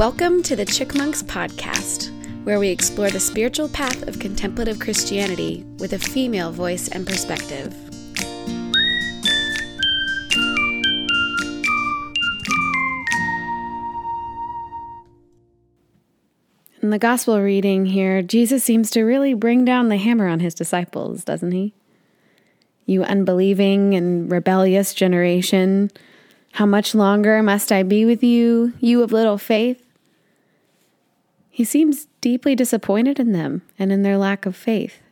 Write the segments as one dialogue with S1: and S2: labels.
S1: Welcome to the Chickmonks Podcast, where we explore the spiritual path of contemplative Christianity with a female voice and perspective. In the gospel reading here, Jesus seems to really bring down the hammer on his disciples, doesn't he? You unbelieving and rebellious generation, how much longer must I be with you, you of little faith? He seems deeply disappointed in them and in their lack of faith,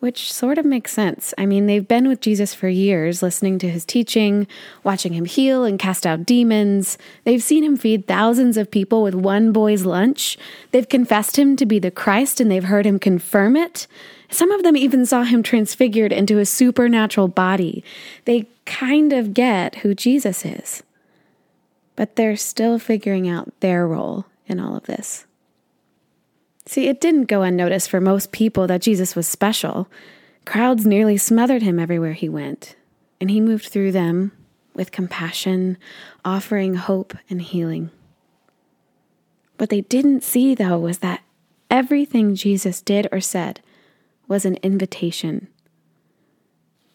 S1: which sort of makes sense. I mean, they've been with Jesus for years, listening to his teaching, watching him heal and cast out demons. They've seen him feed thousands of people with one boy's lunch. They've confessed him to be the Christ and they've heard him confirm it. Some of them even saw him transfigured into a supernatural body. They kind of get who Jesus is. But they're still figuring out their role in all of this. See, it didn't go unnoticed for most people that Jesus was special. Crowds nearly smothered him everywhere he went, and he moved through them with compassion, offering hope and healing. What they didn't see, though, was that everything Jesus did or said was an invitation.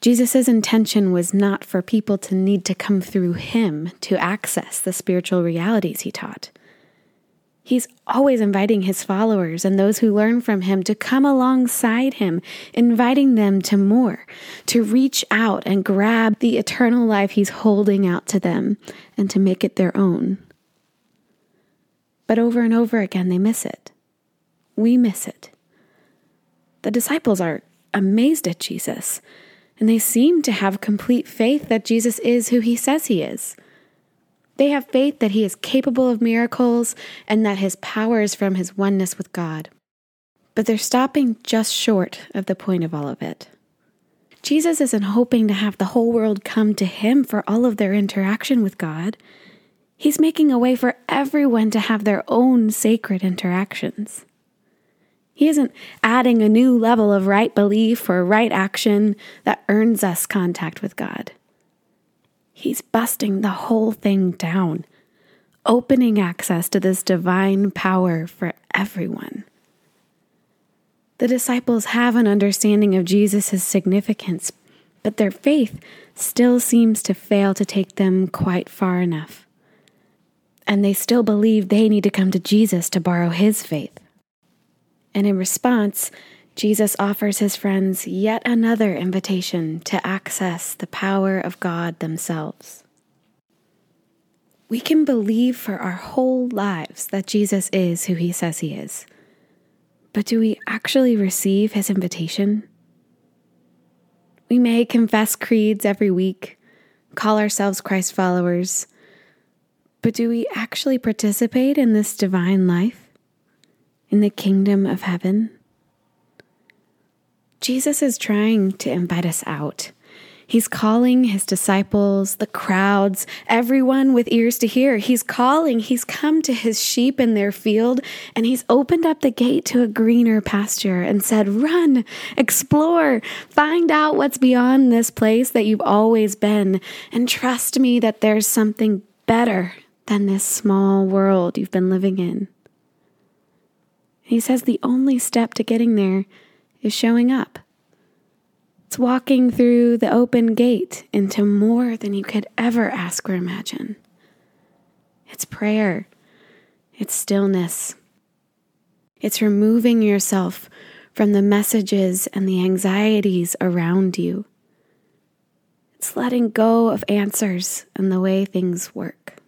S1: Jesus' intention was not for people to need to come through him to access the spiritual realities he taught. He's always inviting his followers and those who learn from him to come alongside him, inviting them to more, to reach out and grab the eternal life he's holding out to them and to make it their own. But over and over again, they miss it. We miss it. The disciples are amazed at Jesus, and they seem to have complete faith that Jesus is who he says he is. They have faith that he is capable of miracles and that his power is from his oneness with God. But they're stopping just short of the point of all of it. Jesus isn't hoping to have the whole world come to him for all of their interaction with God. He's making a way for everyone to have their own sacred interactions. He isn't adding a new level of right belief or right action that earns us contact with God. He's busting the whole thing down, opening access to this divine power for everyone. The disciples have an understanding of Jesus' significance, but their faith still seems to fail to take them quite far enough. And they still believe they need to come to Jesus to borrow his faith. And in response, Jesus offers his friends yet another invitation to access the power of God themselves. We can believe for our whole lives that Jesus is who he says he is. But do we actually receive his invitation? We may confess creeds every week, call ourselves Christ followers, but do we actually participate in this divine life, in the kingdom of heaven? Jesus is trying to invite us out. He's calling his disciples, the crowds, everyone with ears to hear. He's calling, he's come to his sheep in their field, and he's opened up the gate to a greener pasture and said, Run, explore, find out what's beyond this place that you've always been, and trust me that there's something better than this small world you've been living in. He says the only step to getting there is showing up. It's walking through the open gate into more than you could ever ask or imagine. It's prayer, it's stillness, it's removing yourself from the messages and the anxieties around you. It's letting go of answers and the way things work.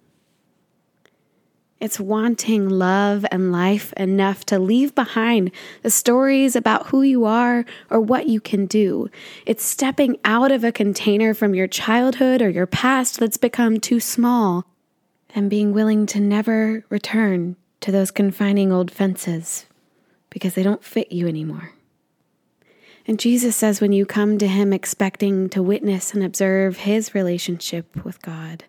S1: It's wanting love and life enough to leave behind the stories about who you are or what you can do. It's stepping out of a container from your childhood or your past that's become too small and being willing to never return to those confining old fences because they don't fit you anymore. And Jesus says when you come to Him expecting to witness and observe His relationship with God,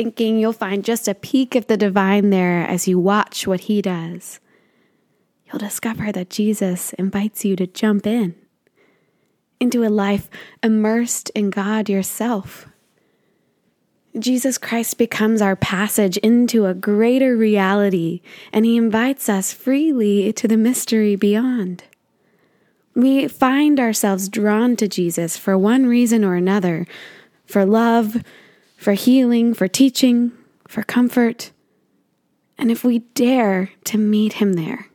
S1: thinking you'll find just a peek of the divine there as you watch what he does, you'll discover that Jesus invites you to jump in into a life immersed in God yourself. Jesus Christ becomes our passage into a greater reality, and he invites us freely to the mystery beyond. We find ourselves drawn to Jesus for one reason or another for love, for healing, for teaching, for comfort. And if we dare to meet him there,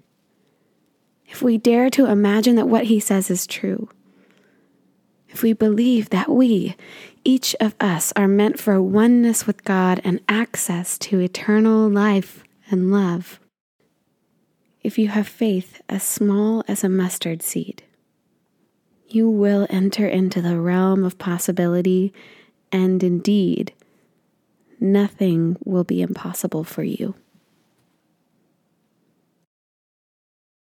S1: if we dare to imagine that what he says is true, if we believe that we, each of us, are meant for oneness with God and access to eternal life and love, if you have faith as small as a mustard seed, you will enter into the realm of possibility, and indeed, nothing will be impossible for you.